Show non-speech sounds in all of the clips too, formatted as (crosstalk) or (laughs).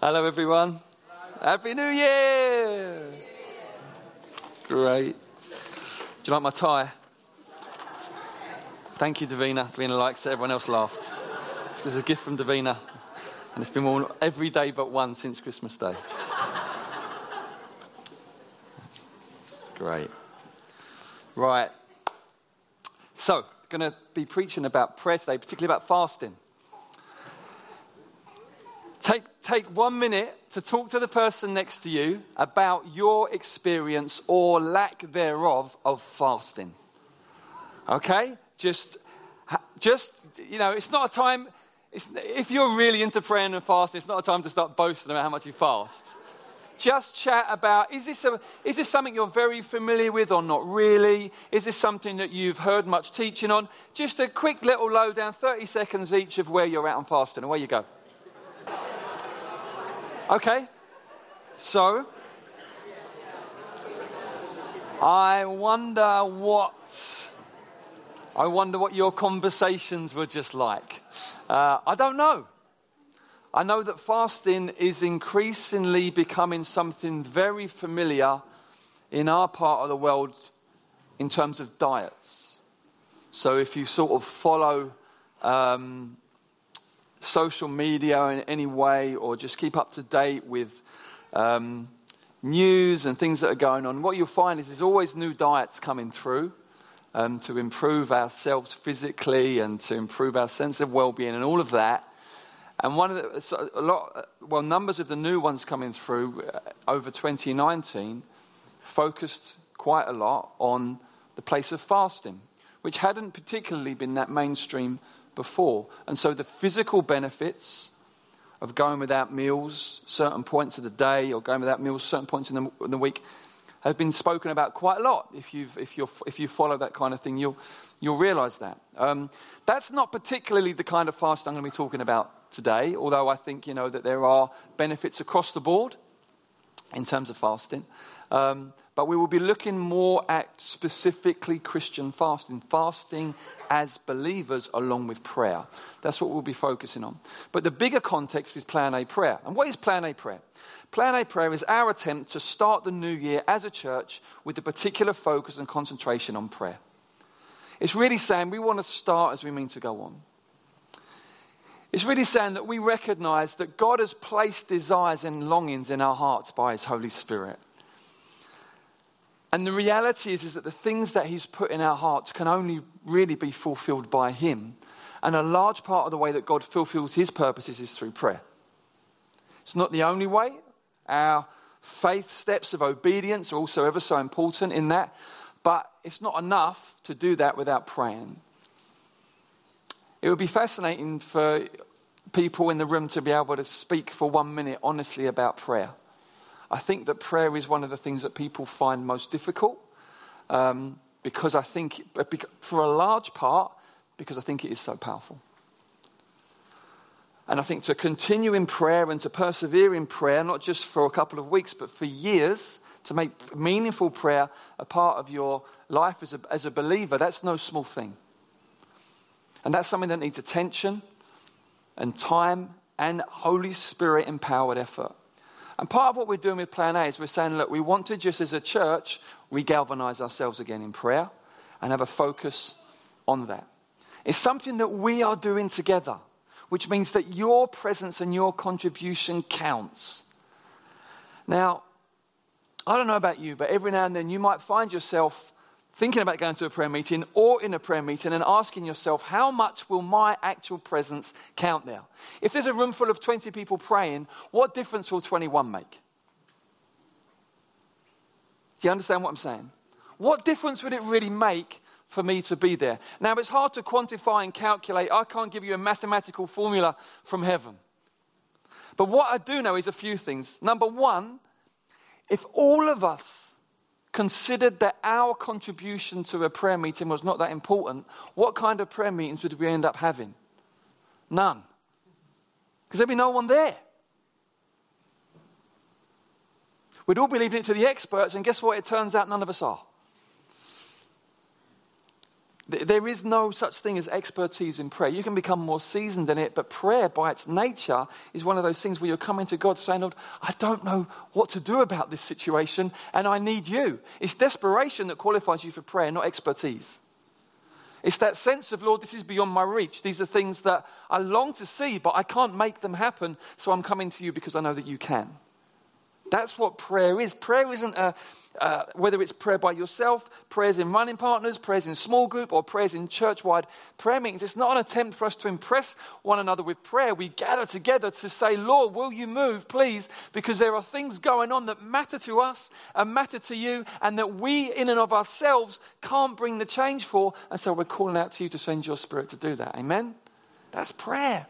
Hello, everyone. Happy New Year! Great. Do you like my tie? Thank you, Davina. Davina likes it. Everyone else laughed. It's a gift from Davina, and it's been worn every day but one since Christmas Day. Great. Right. So, going to be preaching about prayer today, particularly about fasting. Take, take one minute to talk to the person next to you about your experience or lack thereof of fasting. Okay? Just, just you know, it's not a time, if you're really into praying and fasting, it's not a time to start boasting about how much you fast. Just chat about is this, a, is this something you're very familiar with or not really? Is this something that you've heard much teaching on? Just a quick little lowdown, 30 seconds each of where you're at on fasting. Away you go. Okay, so I wonder what I wonder what your conversations were just like. Uh, I don't know. I know that fasting is increasingly becoming something very familiar in our part of the world in terms of diets. So if you sort of follow um, social media in any way or just keep up to date with um, news and things that are going on, what you'll find is there's always new diets coming through um, to improve ourselves physically and to improve our sense of well-being and all of that. And one of the, a lot, well, numbers of the new ones coming through uh, over 2019 focused quite a lot on the place of fasting, which hadn't particularly been that mainstream before. And so the physical benefits of going without meals certain points of the day or going without meals certain points in the, in the week have been spoken about quite a lot. If, you've, if, you if you follow that kind of thing, you'll, you'll realize that. Um, that's not particularly the kind of fast I'm going to be talking about today, although I think you know that there are benefits across the board in terms of fasting. Um, but we will be looking more at specifically Christian fasting, fasting as believers along with prayer. That's what we'll be focusing on. But the bigger context is Plan A prayer. And what is Plan A prayer? Plan A prayer is our attempt to start the new year as a church with a particular focus and concentration on prayer. It's really saying we want to start as we mean to go on. It's really saying that we recognize that God has placed desires and longings in our hearts by His Holy Spirit. And the reality is, is that the things that He's put in our hearts can only really be fulfilled by Him. And a large part of the way that God fulfills His purposes is through prayer. It's not the only way. Our faith steps of obedience are also ever so important in that. But it's not enough to do that without praying. It would be fascinating for people in the room to be able to speak for one minute honestly about prayer. I think that prayer is one of the things that people find most difficult um, because I think, for a large part, because I think it is so powerful. And I think to continue in prayer and to persevere in prayer, not just for a couple of weeks, but for years, to make meaningful prayer a part of your life as a, as a believer, that's no small thing. And that's something that needs attention and time and Holy Spirit empowered effort. And part of what we're doing with Plan A is we're saying, look, we want to just as a church we galvanize ourselves again in prayer and have a focus on that. It's something that we are doing together, which means that your presence and your contribution counts. Now, I don't know about you, but every now and then you might find yourself thinking about going to a prayer meeting or in a prayer meeting and asking yourself, how much will my actual presence count now? If there's a room full of 20 people praying, what difference will 21 make? Do you understand what I'm saying? What difference would it really make for me to be there? Now, it's hard to quantify and calculate. I can't give you a mathematical formula from heaven. But what I do know is a few things. Number one, if all of us considered that our contribution to a prayer meeting was not that important, what kind of prayer meetings would we end up having? None. Because there'd be no one there. We'd all be leaving it to the experts, and guess what? It turns out none of us are. There is no such thing as expertise in prayer. You can become more seasoned in it, but prayer, by its nature, is one of those things where you're coming to God saying, Lord, I don't know what to do about this situation, and I need you. It's desperation that qualifies you for prayer, not expertise. It's that sense of, Lord, this is beyond my reach. These are things that I long to see, but I can't make them happen, so I'm coming to you because I know that you can. That's what prayer is. Prayer isn't a, uh, whether it's prayer by yourself, prayers in running partners, prayers in small group, or prayers in church wide prayer meetings. It's not an attempt for us to impress one another with prayer. We gather together to say, Lord, will you move, please? Because there are things going on that matter to us and matter to you, and that we, in and of ourselves, can't bring the change for. And so we're calling out to you to send your spirit to do that. Amen? That's prayer.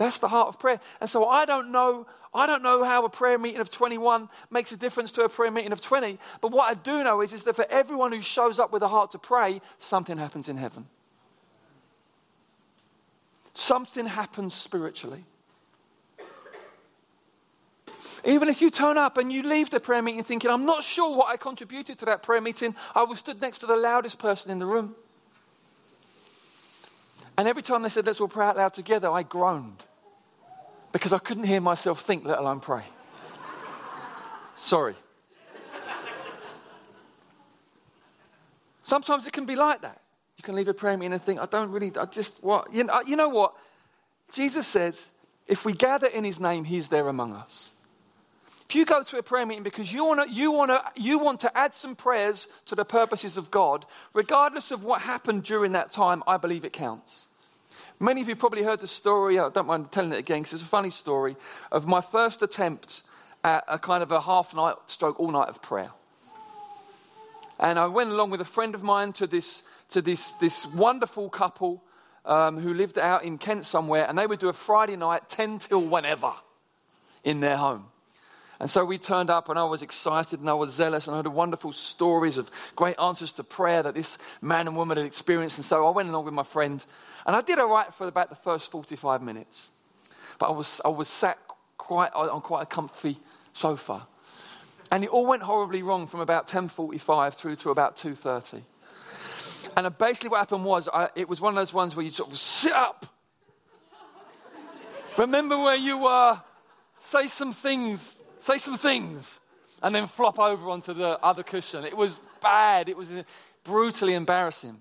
That's the heart of prayer. And so I don't know I don't know how a prayer meeting of 21 makes a difference to a prayer meeting of 20, but what I do know is, is that for everyone who shows up with a heart to pray, something happens in heaven. Something happens spiritually. Even if you turn up and you leave the prayer meeting thinking, I'm not sure what I contributed to that prayer meeting, I was stood next to the loudest person in the room. And every time they said, let's all pray out loud together, I groaned because I couldn't hear myself think, let alone pray. Sorry. Sometimes it can be like that. You can leave a prayer meeting and think, I don't really, I just, what? You know, uh, you know what? Jesus says, if we gather in his name, he's there among us. If you go to a prayer meeting because you, wanna, you, wanna, you want to add some prayers to the purposes of God, regardless of what happened during that time, I believe it counts. Many of you probably heard the story, I don't mind telling it again because it's a funny story, of my first attempt at a kind of a half night stroke all night of prayer. And I went along with a friend of mine to this, to this, this wonderful couple um, who lived out in Kent somewhere, and they would do a Friday night 10 till whenever in their home. And so we turned up, and I was excited and I was zealous, and I heard wonderful stories of great answers to prayer that this man and woman had experienced. And so I went along with my friend, and I did all right for about the first 45 minutes. But I was, I was sat quite on quite a comfy sofa. And it all went horribly wrong from about 10.45 through to about 2.30. And uh, basically what happened was, I, it was one of those ones where you sort of sit up. Remember where you were, say some things, say some things, and then flop over onto the other cushion. It was bad. It was brutally embarrassing.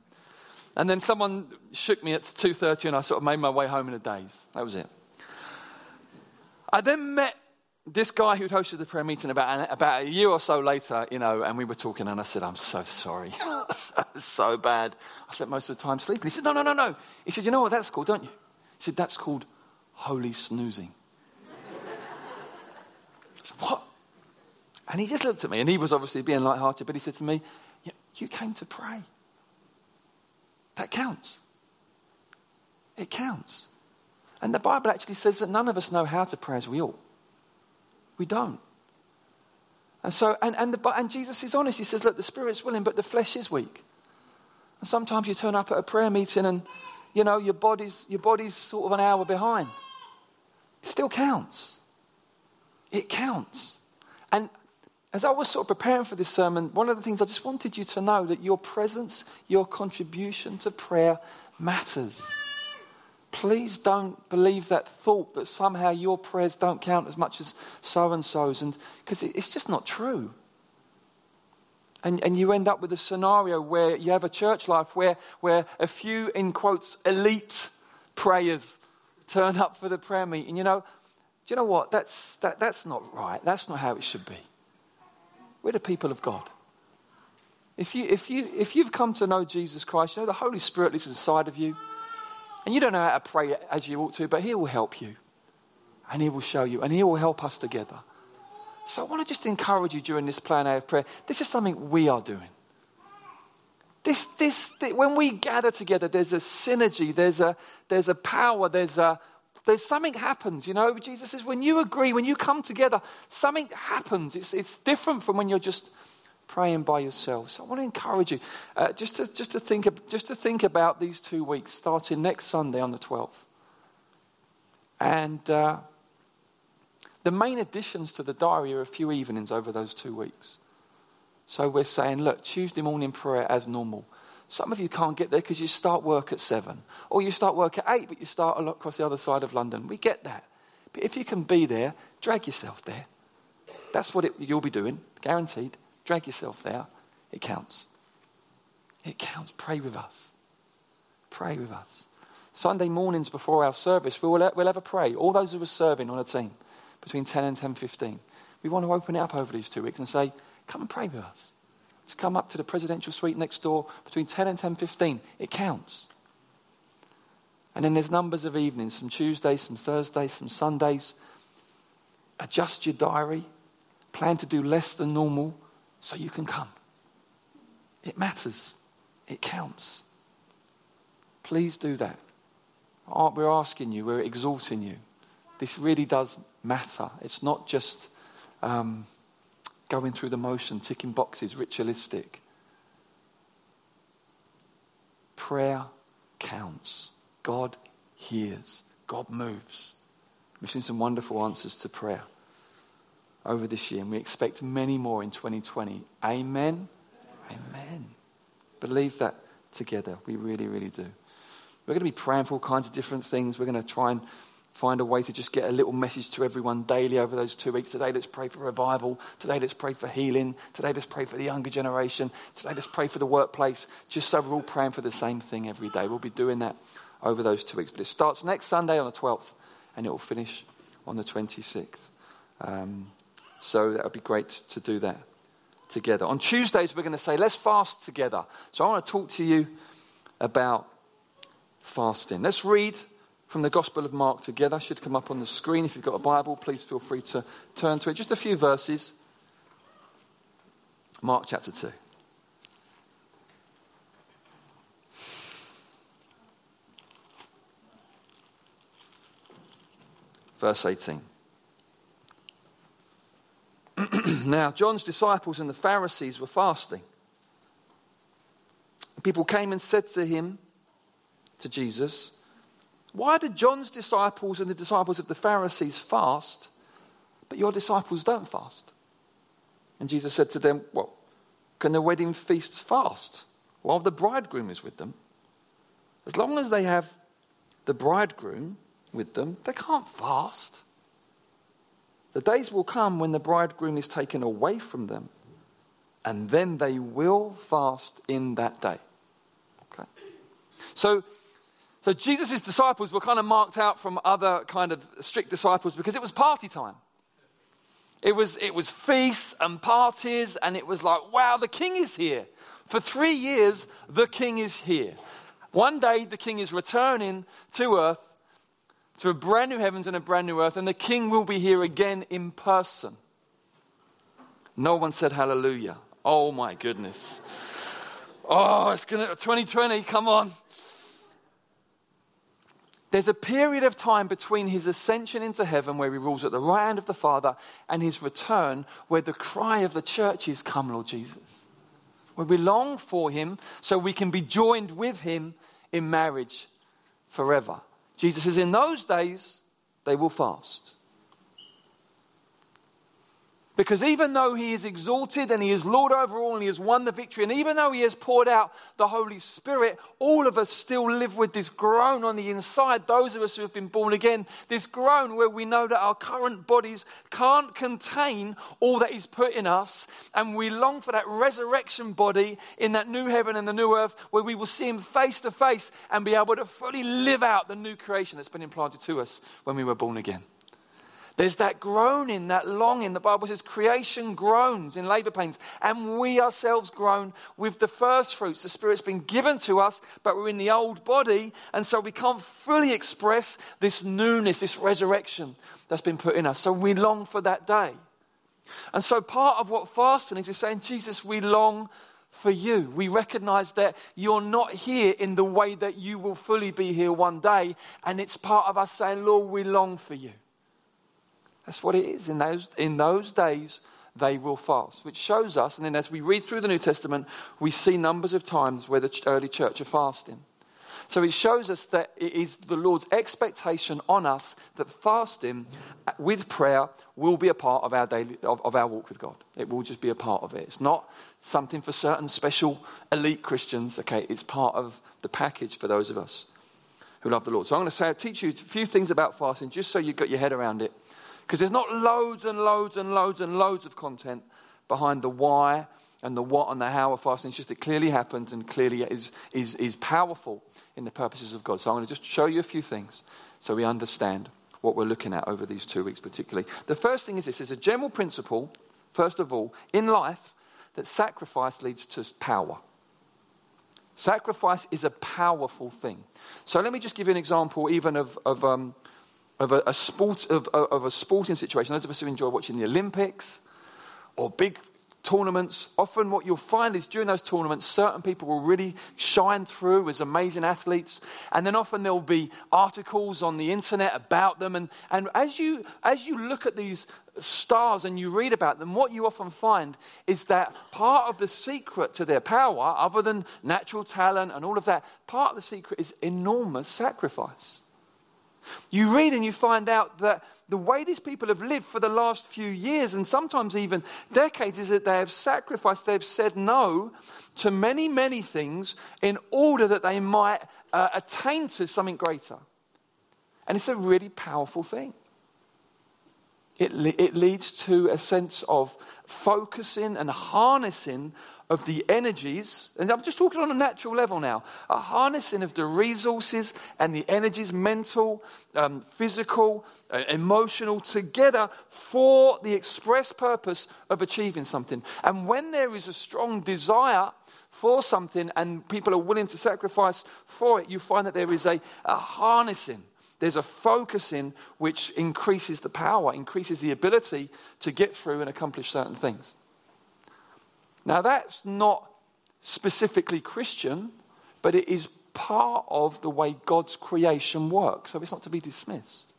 And then someone shook me at 2.30 and I sort of made my way home in a daze. That was it. I then met this guy who'd hosted the prayer meeting about, an, about a year or so later, you know, and we were talking and I said, I'm so sorry. (laughs) so, so bad. I spent most of the time sleeping. He said, no, no, no, no. He said, you know what that's called, don't you? He said, that's called holy snoozing. I said, what? And he just looked at me and he was obviously being light-hearted, but he said to me, you came to pray. That counts. It counts. And the Bible actually says that none of us know how to pray as we ought. We don't. And so, and, and, the, and Jesus is honest. He says, look, the spirit's willing, but the flesh is weak. And sometimes you turn up at a prayer meeting and, you know, your body's, your body's sort of an hour behind. It still counts. It counts. And as I was sort of preparing for this sermon, one of the things I just wanted you to know that your presence, your contribution to prayer matters. Please don't believe that thought that somehow your prayers don't count as much as so and so's, and because it's just not true. And, and you end up with a scenario where you have a church life where, where a few, in quotes, elite prayers turn up for the prayer meeting. You know, do you know what? That's, that, that's not right. That's not how it should be. We're the people of God. If, you, if, you, if you've come to know Jesus Christ, you know the Holy Spirit lives inside of you. And you don't know how to pray as you ought to, but He will help you. And He will show you. And He will help us together. So I want to just encourage you during this plan A of prayer. This is something we are doing. This, this, this, when we gather together, there's a synergy, there's a, there's a power, there's a there's something happens, you know. Jesus says, when you agree, when you come together, something happens. It's, it's different from when you're just praying by yourself. So I want to encourage you uh, just, to, just, to think, just to think about these two weeks, starting next Sunday on the 12th. And uh, the main additions to the diary are a few evenings over those two weeks. So we're saying, look, Tuesday morning prayer as normal. Some of you can't get there because you start work at seven, or you start work at eight, but you start a lot across the other side of London. We get that. But if you can be there, drag yourself there. That's what it, you'll be doing, guaranteed. Drag yourself there. It counts. It counts. Pray with us. Pray with us. Sunday mornings before our service, we'll, we'll a pray. All those who are serving on a team between 10 and 10.15. We want to open it up over these two weeks and say, come and pray with us. Let's come up to the presidential suite next door between 10 and 10.15. It counts. And then there's numbers of evenings, some Tuesdays, some Thursdays, some Sundays. Adjust your diary. Plan to do less than normal so you can come. It matters. It counts. Please do that. We're asking you, we're exhorting you. This really does matter. It's not just um, going through the motion, ticking boxes, ritualistic. Prayer counts. God hears. God moves. We've seen some wonderful answers to prayer over this year, and we expect many more in 2020. Amen. Amen. Believe that together. We really, really do. We're going to be praying for all kinds of different things. We're going to try and find a way to just get a little message to everyone daily over those two weeks. Today, let's pray for revival. Today, let's pray for healing. Today, let's pray for the younger generation. Today, let's pray for the workplace. Just so we're all praying for the same thing every day. We'll be doing that over those two weeks. But it starts next Sunday on the 12th and it will finish on the 26th. Um, so that would be great to do that together. On Tuesdays, we're going to say, let's fast together. So I want to talk to you about fasting. Let's read from the Gospel of Mark together. Should come up on the screen. If you've got a Bible, please feel free to turn to it. Just a few verses. Mark chapter 2. Verse 18. (clears throat) now, John's disciples and the Pharisees were fasting. People came and said to him, to Jesus, why did John's disciples and the disciples of the Pharisees fast, but your disciples don't fast? And Jesus said to them, Well, can the wedding feasts fast while the bridegroom is with them? As long as they have the bridegroom with them, they can't fast. The days will come when the bridegroom is taken away from them, and then they will fast in that day. Okay? So so Jesus' disciples were kind of marked out from other kind of strict disciples because it was party time. It was, it was feasts and parties, and it was like, wow, the king is here. For three years, the king is here. One day, the king is returning to earth, to a brand new heavens and a brand new earth, and the king will be here again in person. No one said hallelujah. Oh my goodness. Oh, it's going to, 2020, come on. There's a period of time between his ascension into heaven, where he rules at the right hand of the Father, and his return, where the cry of the church is, Come, Lord Jesus. Where we long for him so we can be joined with him in marriage forever. Jesus says, In those days, they will fast. Because even though he is exalted and he is Lord over all and he has won the victory, and even though he has poured out the Holy Spirit, all of us still live with this groan on the inside. Those of us who have been born again, this groan where we know that our current bodies can't contain all that he's put in us. And we long for that resurrection body in that new heaven and the new earth where we will see him face to face and be able to fully live out the new creation that's been implanted to us when we were born again. There's that groaning, that longing. The Bible says creation groans in labor pains, and we ourselves groan with the first fruits. The Spirit's been given to us, but we're in the old body, and so we can't fully express this newness, this resurrection that's been put in us. So we long for that day. And so part of what fasting is is saying, Jesus, we long for you. We recognize that you're not here in the way that you will fully be here one day, and it's part of us saying, Lord, we long for you. That's what it is. In those, in those days, they will fast, which shows us, and then as we read through the New Testament, we see numbers of times where the early church are fasting. So it shows us that it is the Lord's expectation on us that fasting uh, with prayer will be a part of our daily of, of our walk with God. It will just be a part of it. It's not something for certain special elite Christians. Okay, it's part of the package for those of us who love the Lord. So I'm going to say, I'll teach you a few things about fasting just so you've got your head around it. Because there's not loads and loads and loads and loads of content behind the why and the what and the how of fasting. It's just it clearly happens and clearly is, is, is powerful in the purposes of God. So I'm going to just show you a few things so we understand what we're looking at over these two weeks, particularly. The first thing is this there's a general principle, first of all, in life that sacrifice leads to power. Sacrifice is a powerful thing. So let me just give you an example, even of, of, um, of a, a, sport, of, of a sporting situation. Those of us who enjoy watching the Olympics or big tournaments, often what you'll find is during those tournaments, certain people will really shine through as amazing athletes. And then often there'll be articles on the internet about them. And, and as, you, as you look at these stars and you read about them, what you often find is that part of the secret to their power, other than natural talent and all of that, part of the secret is enormous sacrifice. You read and you find out that the way these people have lived for the last few years and sometimes even decades is that they have sacrificed, they've said no to many, many things in order that they might uh, attain to something greater. And it's a really powerful thing. It, it leads to a sense of focusing and harnessing of the energies, and I'm just talking on a natural level now, a harnessing of the resources and the energies, mental, um, physical, uh, emotional, together for the express purpose of achieving something. And when there is a strong desire for something and people are willing to sacrifice for it, you find that there is a, a harnessing. There's a focusing which increases the power, increases the ability to get through and accomplish certain things. Now, that's not specifically Christian, but it is part of the way God's creation works. So it's not to be dismissed.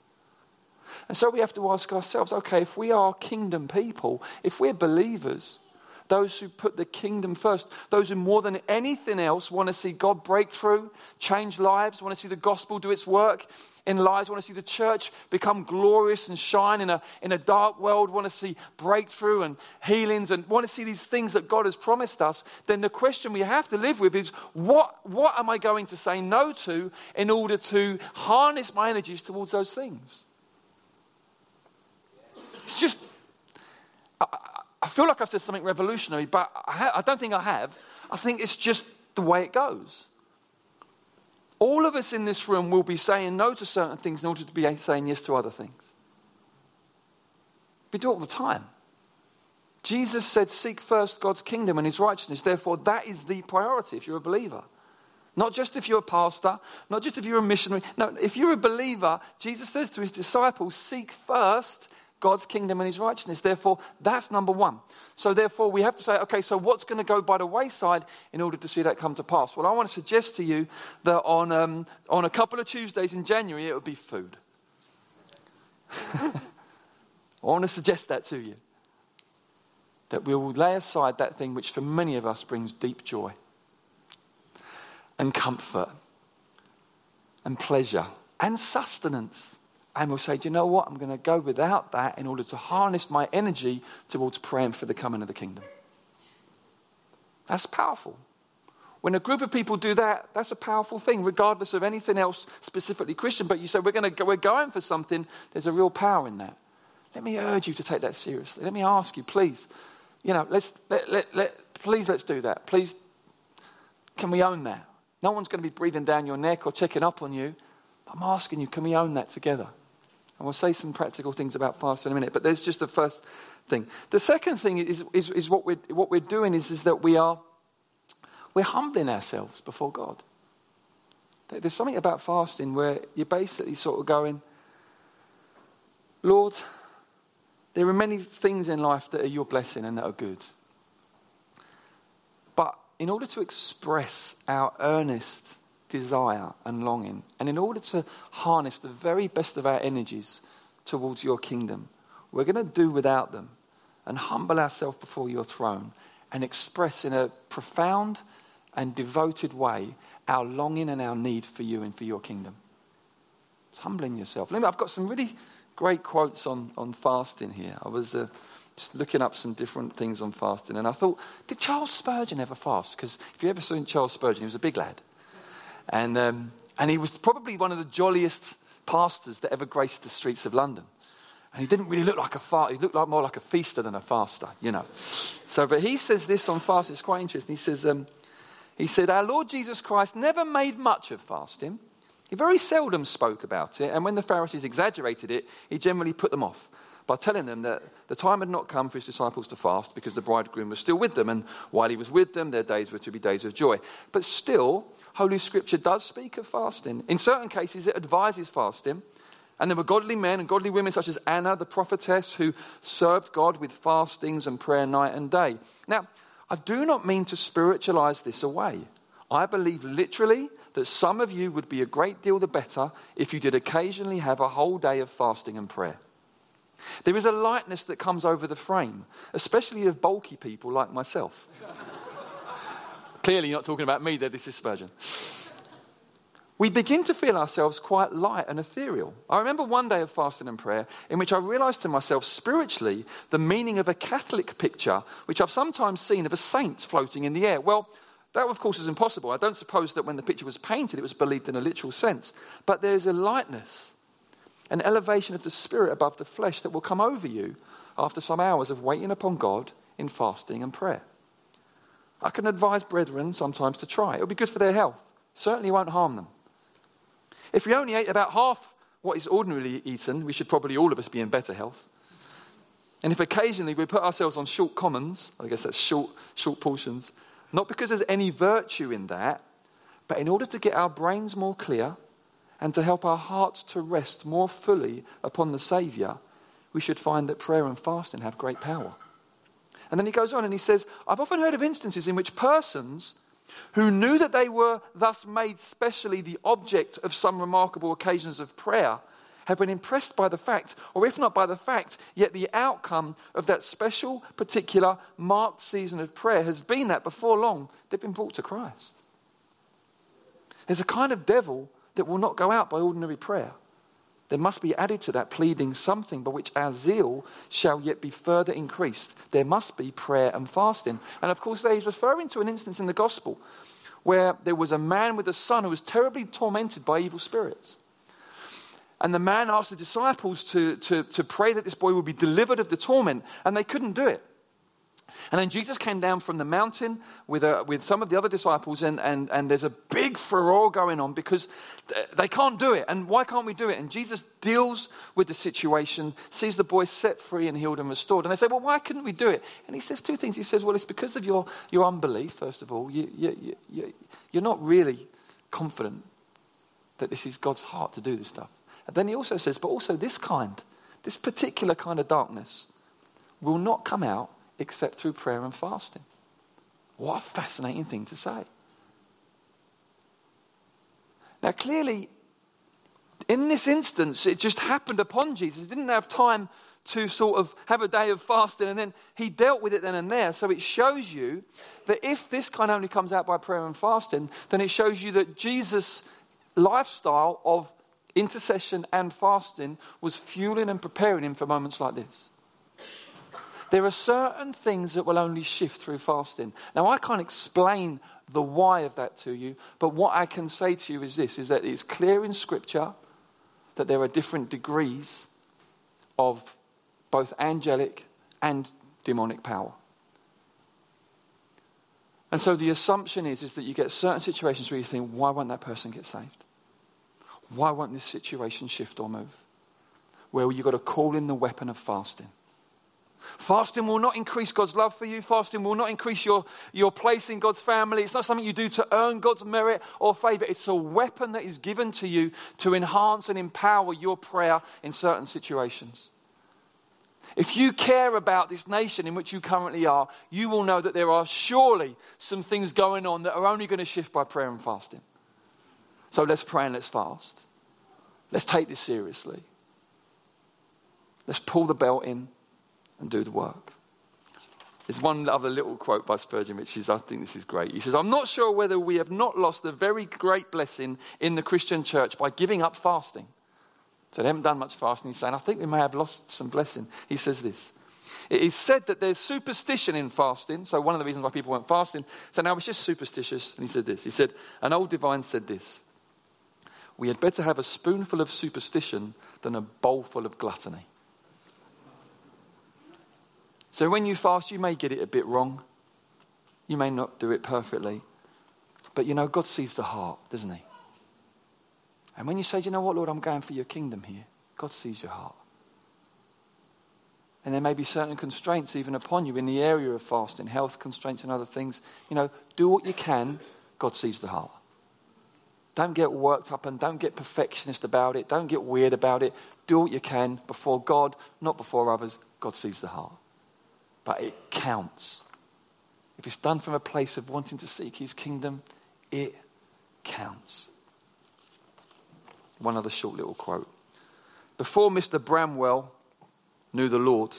And so we have to ask ourselves okay, if we are kingdom people, if we're believers, those who put the kingdom first, those who more than anything else want to see God break through, change lives, want to see the gospel do its work, in lives, want to see the church become glorious and shine in a, in a dark world, want to see breakthrough and healings, and want to see these things that God has promised us, then the question we have to live with is what, what am I going to say no to in order to harness my energies towards those things? It's just, I, I feel like I've said something revolutionary, but I, ha- I don't think I have. I think it's just the way it goes. All of us in this room will be saying no to certain things in order to be saying yes to other things. We do it all the time. Jesus said, Seek first God's kingdom and his righteousness. Therefore, that is the priority if you're a believer. Not just if you're a pastor, not just if you're a missionary. No, if you're a believer, Jesus says to his disciples, Seek first God's kingdom and his righteousness. Therefore, that's number one. So, therefore, we have to say, okay, so what's going to go by the wayside in order to see that come to pass? Well, I want to suggest to you that on, um, on a couple of Tuesdays in January, it would be food. (laughs) I want to suggest that to you. That we will lay aside that thing which for many of us brings deep joy and comfort and pleasure and sustenance and we'll say, do you know what? I'm going to go without that in order to harness my energy towards praying for the coming of the kingdom. That's powerful. When a group of people do that, that's a powerful thing, regardless of anything else specifically Christian. But you say, we're, going to go, we're going for something, there's a real power in that. Let me urge you to take that seriously. Let me ask you, please, you know, let's, let, let, let, please let's do that. Please, can we own that? No one's going to be breathing down your neck or checking up on you. I'm asking you, can we own that together? And we'll say some practical things about fast in a minute, but there's just the first thing. The second thing is, is, is what, we're, what we're doing is, is that we are we're humbling ourselves before God. There's something about fasting where you're basically sort of going, Lord, there are many things in life that are your blessing and that are good. But in order to express our earnest desire and longing. And in order to harness the very best of our energies towards your kingdom, we're going to do without them and humble ourselves before your throne and express in a profound and devoted way our longing and our need for you and for your kingdom. It's humbling yourself. I've got some really great quotes on, on fasting here. I was uh, just looking up some different things on fasting, and I thought, did Charles Spurgeon ever fast? Because if you ever seen Charles Spurgeon, he was a big lad. And, um, and he was probably one of the jolliest pastors that ever graced the streets of London. And he didn't really look like a fast. He looked like more like a feaster than a faster, you know. So, but he says this on fasting. It's quite interesting. He says, um, he said, Our Lord Jesus Christ never made much of fasting. He very seldom spoke about it, and when the Pharisees exaggerated it, he generally put them off by telling them that the time had not come for his disciples to fast because the bridegroom was still with them, and while he was with them, their days were to be days of joy. But still, Holy Scripture does speak of fasting. In certain cases, it advises fasting. And there were godly men and godly women, such as Anna, the prophetess, who served God with fastings and prayer night and day. Now, I do not mean to spiritualize this away. I believe literally that some of you would be a great deal the better if you did occasionally have a whole day of fasting and prayer. There is a lightness that comes over the frame, especially of bulky people like myself. (laughs) Clearly, you're not talking about me there, this is Spurgeon. We begin to feel ourselves quite light and ethereal. I remember one day of fasting and prayer in which I realized to myself spiritually the meaning of a Catholic picture, which I've sometimes seen of a saint floating in the air. Well, that, of course, is impossible. I don't suppose that when the picture was painted, it was believed in a literal sense. But there's a lightness, an elevation of the spirit above the flesh that will come over you after some hours of waiting upon God in fasting and prayer. I can advise brethren sometimes to try. It'll be good for their health. Certainly won't harm them. If we only ate about half what is ordinarily eaten, we should probably all of us be in better health. And if occasionally we put ourselves on short commons, I guess that's short, short portions, not because there's any virtue in that, but in order to get our brains more clear and to help our hearts to rest more fully upon the Saviour, we should find that prayer and fasting have great power. And then he goes on and he says, I've often heard of instances in which persons who knew that they were thus made specially the object of some remarkable occasions of prayer have been impressed by the fact, or if not by the fact, yet the outcome of that special, particular, marked season of prayer has been that before long they've been brought to Christ. There's a kind of devil that will not go out by ordinary prayer. There must be added to that pleading something by which our zeal shall yet be further increased. There must be prayer and fasting. And of course, there he's referring to an instance in the gospel where there was a man with a son who was terribly tormented by evil spirits. And the man asked the disciples to, to, to pray that this boy would be delivered of the torment, and they couldn't do it. And then Jesus came down from the mountain with, a, with some of the other disciples, and, and, and there's a big furore going on because they can't do it. And why can't we do it? And Jesus deals with the situation, sees the boy set free and healed and restored. And they say, Well, why couldn't we do it? And he says two things. He says, Well, it's because of your, your unbelief, first of all. You, you, you, you're not really confident that this is God's heart to do this stuff. And then he also says, but also this kind, this particular kind of darkness will not come out except through prayer and fasting. What a fascinating thing to say. Now, clearly, in this instance, it just happened upon Jesus. He didn't have time to sort of have a day of fasting and then he dealt with it then and there. So it shows you that if this kind only comes out by prayer and fasting, then it shows you that Jesus' lifestyle of intercession and fasting was fueling and preparing him for moments like this. There are certain things that will only shift through fasting. Now, I can't explain the why of that to you, but what I can say to you is this is that it's clear in Scripture that there are different degrees of both angelic and demonic power. And so the assumption is, is that you get certain situations where you think, why won't that person get saved? Why won't this situation shift or move? Well, you've got to call in the weapon of fasting. Fasting will not increase God's love for you. Fasting will not increase your, your place in God's family. It's not something you do to earn God's merit or favor. It's a weapon that is given to you to enhance and empower your prayer in certain situations. If you care about this nation in which you currently are, you will know that there are surely some things going on that are only going to shift by prayer and fasting. So let's pray and let's fast. Let's take this seriously. Let's pull the belt in and do the work. There's one other little quote by Spurgeon, which is, I think this is great. He says, I'm not sure whether we have not lost a very great blessing in the Christian church by giving up fasting. So they haven't done much fasting. He's saying, I think we may have lost some blessing. He says this. It is said that there's superstition in fasting. So one of the reasons why people weren't fasting. So now it's just superstitious. And he said this. He said, an old divine said this. We had better have a spoonful of superstition than a bowlful of gluttony. So when you fast, you may get it a bit wrong. You may not do it perfectly. But you know, God sees the heart, doesn't He? And when you say, you know what, Lord, I'm going for your kingdom here, God sees your heart. And there may be certain constraints even upon you in the area of fasting, health constraints and other things. You know, do what you can, God sees the heart. Don't get worked up and don't get perfectionist about it. Don't get weird about it. Do what you can before God, not before others. God sees the heart but it counts. If it's done from a place of wanting to seek his kingdom, it counts. One other short little quote. Before Mr. Bramwell knew the Lord,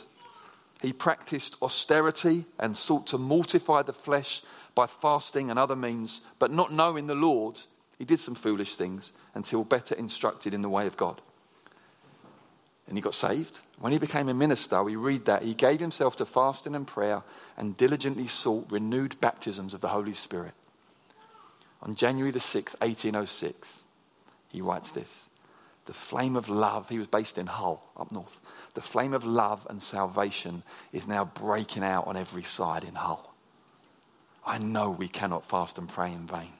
he practiced austerity and sought to mortify the flesh by fasting and other means, but not knowing the Lord, he did some foolish things until better instructed in the way of God and he got saved. When he became a minister, we read that he gave himself to fasting and prayer and diligently sought renewed baptisms of the Holy Spirit. On January the 6th, 1806, he writes this The flame of love, he was based in Hull, up north. The flame of love and salvation is now breaking out on every side in Hull. I know we cannot fast and pray in vain.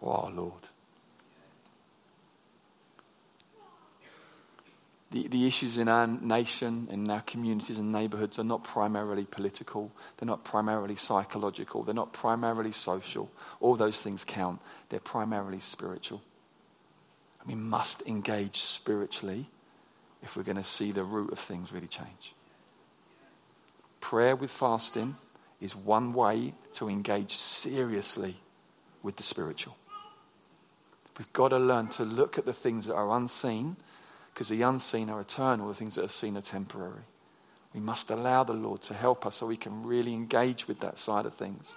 Oh, Lord. The, the issues in our nation, in our communities and neighborhoods are not primarily political. They're not primarily psychological. They're not primarily social. All those things count. They're primarily spiritual. We must engage spiritually if we're going to see the root of things really change. Prayer with fasting is one way to engage seriously with the spiritual. We've got to learn to look at the things that are unseen because the unseen are eternal, the things that are seen are temporary. We must allow the Lord to help us so we can really engage with that side of things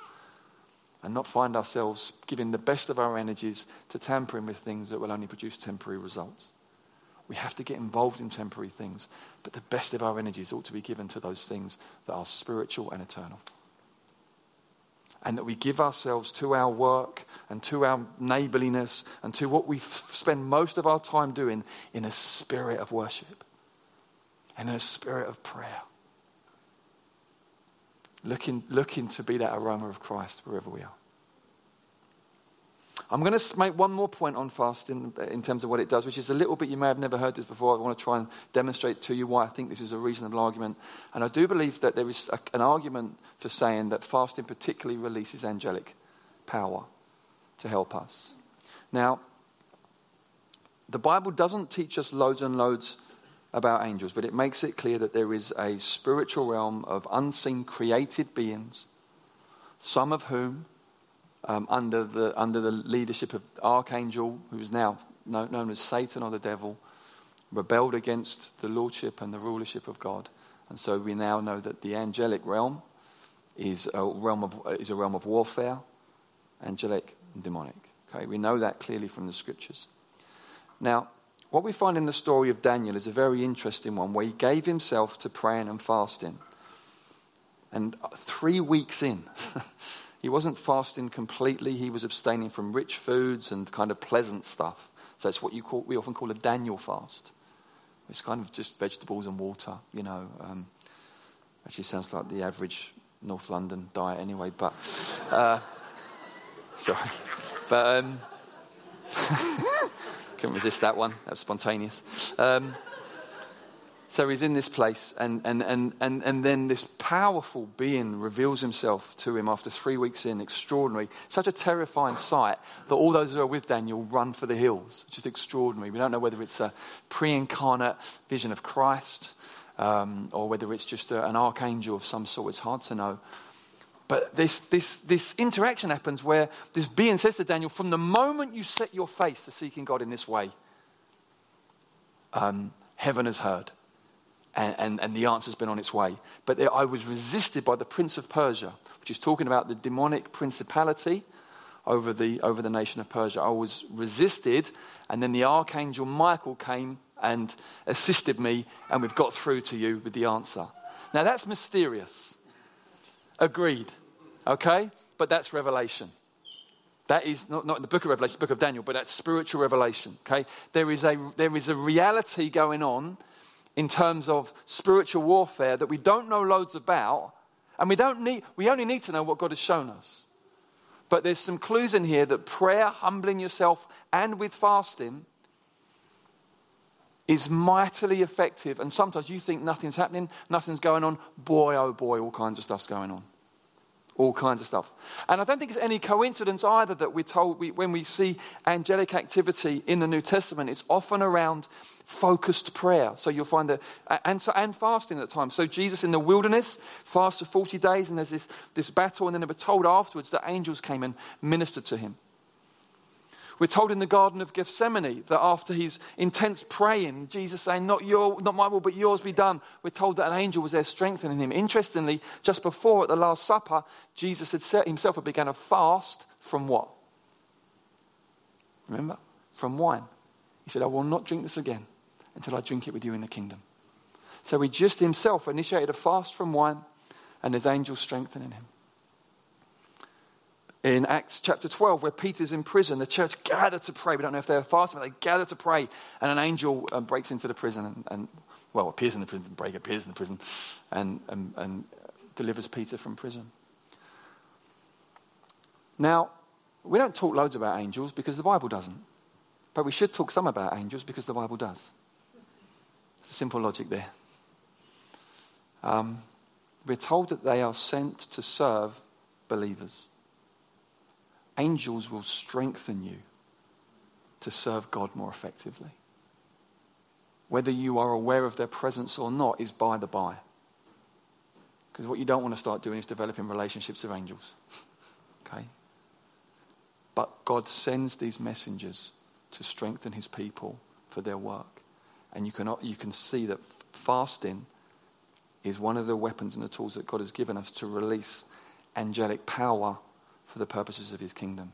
and not find ourselves giving the best of our energies to tampering with things that will only produce temporary results. We have to get involved in temporary things, but the best of our energies ought to be given to those things that are spiritual and eternal and that we give ourselves to our work and to our neighborliness and to what we f- spend most of our time doing in a spirit of worship and in a spirit of prayer. Looking, looking to be that aroma of Christ wherever we are. I'm going to make one more point on fasting uh, in terms of what it does, which is a little bit, you may have never heard this before. I want to try and demonstrate to you why I think this is a reasonable argument. And I do believe that there is a, an argument for saying that fasting particularly releases angelic power to help us. Now, the Bible doesn't teach us loads and loads about angels, but it makes it clear that there is a spiritual realm of unseen created beings, some of whom um, under, the, under the leadership of Archangel, who is now known as Satan or the devil, rebelled against the lordship and the rulership of God. And so we now know that the angelic realm is a realm of, is a realm of warfare, angelic and demonic. Okay, we know that clearly from the scriptures. Now, what we find in the story of Daniel is a very interesting one where he gave himself to praying and fasting. And three weeks in, (laughs) He wasn't fasting completely, he was abstaining from rich foods and kind of pleasant stuff. So it's what you call, we often call a Daniel fast. It's kind of just vegetables and water, you know. Um, actually, sounds like the average North London diet anyway, but. Uh, (laughs) sorry. But. Um, (laughs) couldn't resist that one. That was spontaneous. Um, so he's in this place, and, and, and, and, and then this powerful being reveals himself to him after three weeks in. Extraordinary. Such a terrifying sight that all those who are with Daniel run for the hills. Just extraordinary. We don't know whether it's a pre incarnate vision of Christ um, or whether it's just a, an archangel of some sort. It's hard to know. But this, this, this interaction happens where this being says to Daniel, from the moment you set your face to seeking God in this way, um, heaven has heard and, and, and the answer's been on its way. But there, I was resisted by the prince of Persia, which is talking about the demonic principality over the, over the nation of Persia. I was resisted, and then the archangel Michael came and assisted me, and we've got through to you with the answer. Now, that's mysterious. Agreed. Okay? But that's revelation. That is not, not in the book of Revelation, book of Daniel, but that's spiritual revelation. Okay? There is, a, there is a reality going on in terms of spiritual warfare that we don't know loads about, and we, don't need, we only need to know what God has shown us. But there's some clues in here that prayer, humbling yourself, and with fasting is mightily effective. And sometimes you think nothing's happening, nothing's going on. Boy, oh boy, all kinds of stuff's going on all kinds of stuff. And I don't think it's any coincidence either that we're told we, when we see angelic activity in the New Testament, it's often around focused prayer. So you'll find that, and, so, and fasting at the time. So Jesus in the wilderness fasted for 40 days, and there's this, this battle, and then they were told afterwards that angels came and ministered to him. We're told in the Garden of Gethsemane that after his intense praying, Jesus saying, Not, your, not my will, but yours be done, we're told that an angel was there strengthening him. Interestingly, just before at the Last Supper, Jesus had set himself had began a fast from what? Remember? From wine. He said, I will not drink this again until I drink it with you in the kingdom. So he just himself initiated a fast from wine, and there's angels strengthening him in Acts chapter 12, where Peter's in prison, the church gathered to pray. We don't know if they were fasting, but they gathered to pray. And an angel um, breaks into the prison and, and, well, appears in the prison, break appears in the prison, and, and, and delivers Peter from prison. Now, we don't talk loads about angels because the Bible doesn't. But we should talk some about angels because the Bible does. It's a simple logic there. Um, we're told that they are sent to serve believers angels will strengthen you to serve God more effectively. Whether you are aware of their presence or not is by the by. Because what you don't want to start doing is developing relationships with angels. (laughs) okay? But God sends these messengers to strengthen his people for their work. And you can, you can see that fasting is one of the weapons and the tools that God has given us to release angelic power for the purposes of his kingdom.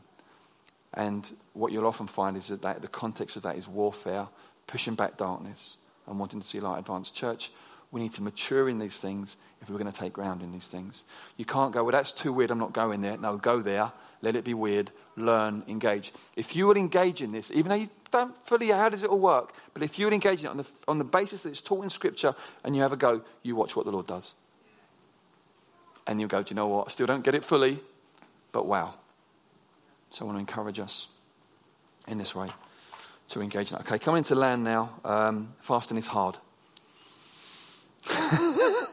And what you'll often find is that, that the context of that is warfare, pushing back darkness, and wanting to see light advance. Church, we need to mature in these things if we're going to take ground in these things. You can't go, well, that's too weird, I'm not going there. No, go there, let it be weird, learn, engage. If you will engage in this, even though you don't fully, how does it all work? But if you will engage in it on the, on the basis that it's taught in Scripture and you have a go, you watch what the Lord does. And you'll go, do you know what? I still don't get it fully, but wow. So I want to encourage us in this way to engage in that. Okay, coming into land now. Um, fasting is hard. (laughs)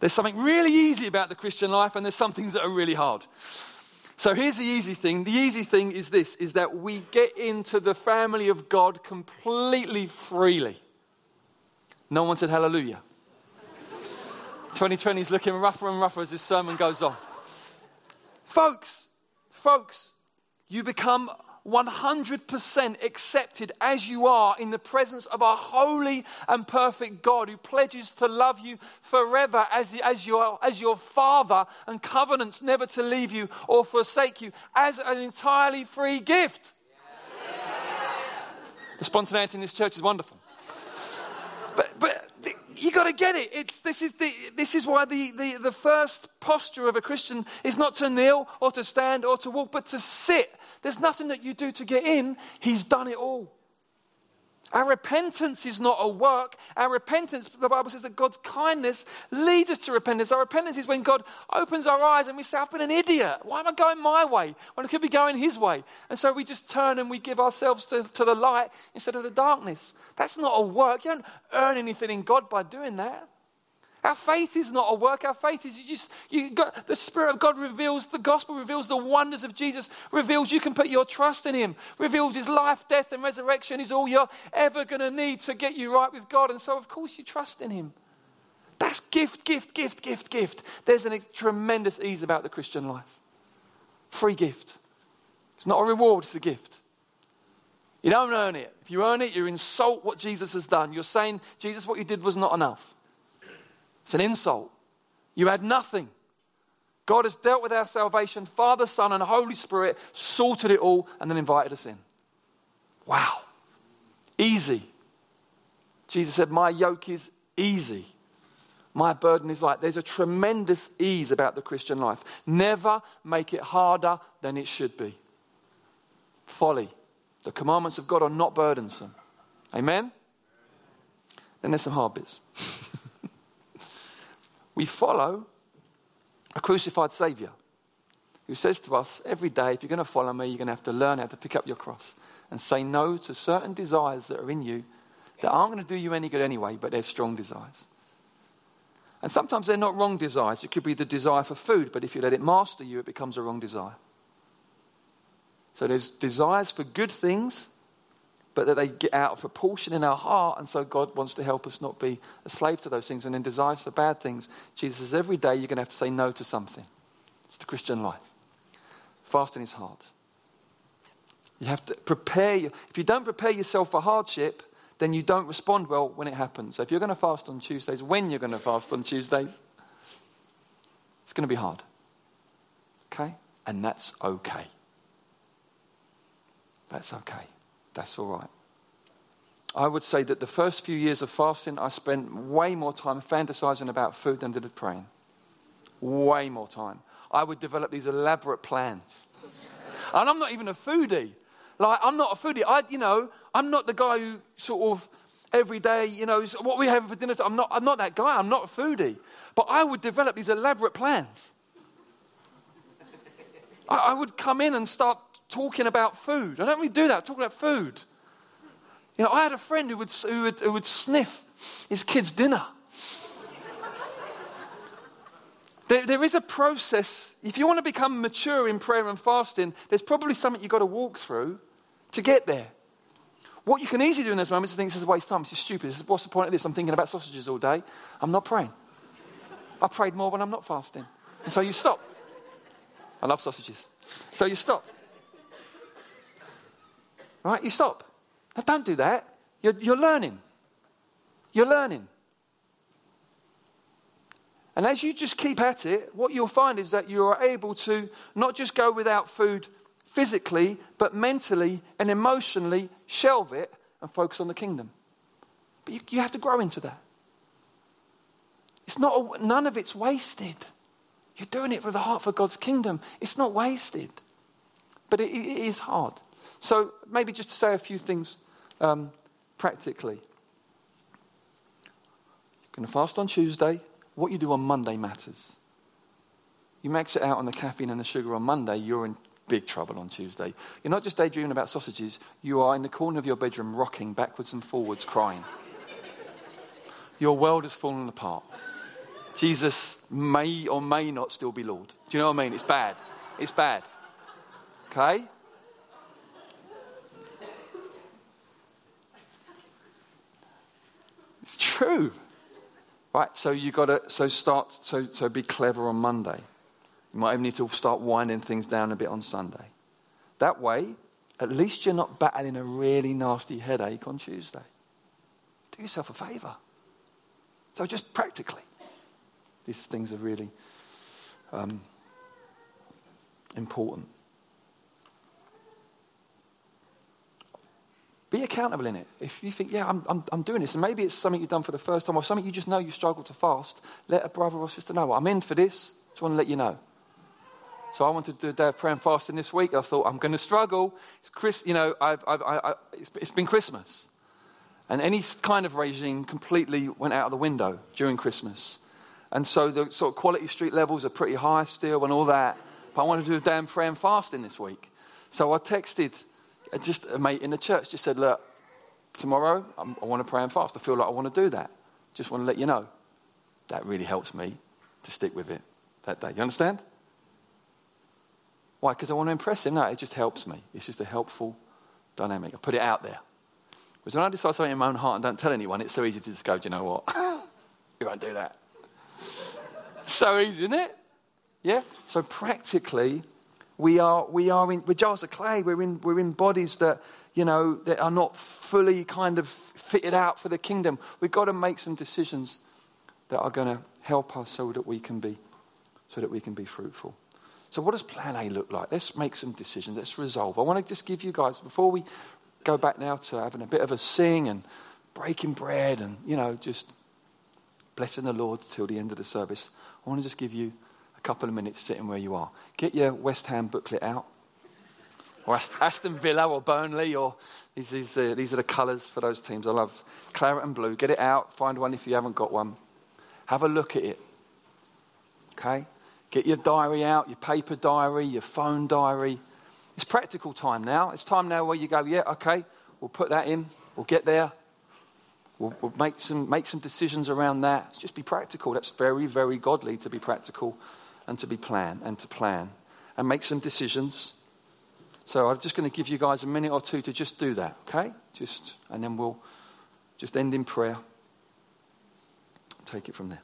there's something really easy about the Christian life, and there's some things that are really hard. So here's the easy thing. The easy thing is this is that we get into the family of God completely freely. No one said hallelujah. (laughs) 2020 is looking rougher and rougher as this sermon goes on. Folks, folks, you become 100% accepted as you are in the presence of a holy and perfect God who pledges to love you forever as, as, your, as your Father and covenants never to leave you or forsake you as an entirely free gift. The spontaneity in this church is wonderful. But, but you got to get it. It's, this, is the, this is why the, the, the first posture of a Christian is not to kneel or to stand or to walk, but to sit. There's nothing that you do to get in. He's done it all. Our repentance is not a work. Our repentance, the Bible says that God's kindness leads us to repentance. Our repentance is when God opens our eyes and we say, I've been an idiot. Why am I going my way when I could be going His way? And so we just turn and we give ourselves to, to the light instead of the darkness. That's not a work. You don't earn anything in God by doing that. Our faith is not a work. Our faith is you just you got the Spirit of God reveals the gospel, reveals the wonders of Jesus, reveals you can put your trust in Him, reveals His life, death, and resurrection is all you're ever going to need to get you right with God. And so, of course, you trust in Him. That's gift, gift, gift, gift, gift. There's a tremendous ease about the Christian life. Free gift. It's not a reward, it's a gift. You don't earn it. If you earn it, you insult what Jesus has done. You're saying, Jesus, what you did was not enough. It's an insult. You had nothing. God has dealt with our salvation, Father, Son, and Holy Spirit, sorted it all, and then invited us in. Wow. Easy. Jesus said, My yoke is easy. My burden is light. There's a tremendous ease about the Christian life. Never make it harder than it should be. Folly. The commandments of God are not burdensome. Amen? Then there's some hard bits. (laughs) we follow a crucified Savior who says to us every day, if you're going to follow me, you're going to have to learn how to pick up your cross and say no to certain desires that are in you that aren't going to do you any good anyway, but they're strong desires. And sometimes they're not wrong desires. It could be the desire for food, but if you let it master you, it becomes a wrong desire. So there's desires for good things, but that they get out of proportion in our heart, and so God wants to help us not be a slave to those things. And in desires for bad things, Jesus says every day you're going to have to say no to something. It's the Christian life. Fasting is hard. You have to prepare. If you don't prepare yourself for hardship, then you don't respond well when it happens. So if you're going to fast on Tuesdays, when you're going to fast on Tuesdays, it's going to be hard. Okay? And that's okay. That's okay. That's all right. I would say that the first few years of fasting, I spent way more time fantasizing about food than did praying. Way more time. I would develop these elaborate plans. And I'm not even a foodie. Like, I'm not a foodie. I, you know, I'm not the guy who sort of every day, you know, what we have for dinner. I'm not, I'm not that guy. I'm not a foodie. But I would develop these elaborate plans. I, I would come in and start talking about food. I don't really do that. I talk about food. You know, I had a friend who would, who would, who would sniff his kid's dinner. There, there is a process. If you want to become mature in prayer and fasting, there's probably something you've got to walk through to get there. What you can easily do in those moments is think this is a waste of time. This is stupid. This is, what's the point of this? I'm thinking about sausages all day. I'm not praying. I prayed more when I'm not fasting. And so you stop. I love sausages. So you stop. Right? You stop. Now, don't do that. You're, you're learning. You're learning. And as you just keep at it, what you'll find is that you are able to not just go without food physically, but mentally and emotionally shelve it and focus on the kingdom. But you, you have to grow into that. It's not, none of it's wasted. You're doing it with a heart for God's kingdom. It's not wasted. But it, it is hard. So, maybe just to say a few things um, practically. You're going to fast on Tuesday what you do on Monday matters. You max it out on the caffeine and the sugar on Monday, you're in big trouble on Tuesday. You're not just daydreaming about sausages, you are in the corner of your bedroom rocking backwards and forwards, crying. your world has fallen apart. Jesus may or may not still be Lord. Do you know what I mean? It's bad. It's bad. Okay? It's true. Right, so you got to so start so so be clever on Monday. You might even need to start winding things down a bit on Sunday. That way, at least you're not battling a really nasty headache on Tuesday. Do yourself a favor. So just practically, these things are really um, important. Be accountable in it. If you think, yeah, I'm, I'm, I'm, doing this, and maybe it's something you've done for the first time or something you just know you struggle to fast, let a brother or sister know. I'm in for this. Just want to let you know. So I wanted to do a day of prayer and fasting this week. I thought, I'm going to struggle. It's Chris, you know, I've, I've, I, it's, it's been Christmas. And any kind of regime completely went out of the window during Christmas. And so the sort of quality street levels are pretty high still and all that. But I wanted to do a damn prayer and fasting this week. So I texted just a mate in the church just said, Look, tomorrow I'm, i want to pray and fast. I feel like I want to do that. Just want to let you know. That really helps me to stick with it that day. You understand? Why? Because I want to impress him? No, it just helps me. It's just a helpful dynamic. I put it out there. Because when I decide something in my own heart and don't tell anyone, it's so easy to just go, do you know what? (laughs) you won't do that. (laughs) so easy, isn't it? Yeah? So practically, we are, we are in, we're jars of clay. We're in, we're in bodies that, you know, that are not fully kind of fitted out for the kingdom. We've got to make some decisions that are going to Help us so that we can be, so that we can be fruitful. So, what does plan A look like? Let's make some decisions. Let's resolve. I want to just give you guys, before we go back now to having a bit of a sing and breaking bread and, you know, just blessing the Lord till the end of the service, I want to just give you couple of minutes sitting where you are. Get your West Ham booklet out, or Aston Villa or Burnley, or these, these, uh, these are the colours for those teams. I love claret and blue. Get it out, find one if you haven't got one. Have a look at it. Okay? Get your diary out, your paper diary, your phone diary. It's practical time now. It's time now where you go, yeah, okay, we'll put that in, we'll get there, we'll, we'll make, some, make some decisions around that. Just be practical. That's very, very godly to be practical and to be plan and to plan and make some decisions. So I'm just going to give you guys a minute or two to just do that, okay? Just and then we'll just end in prayer. Take it from there.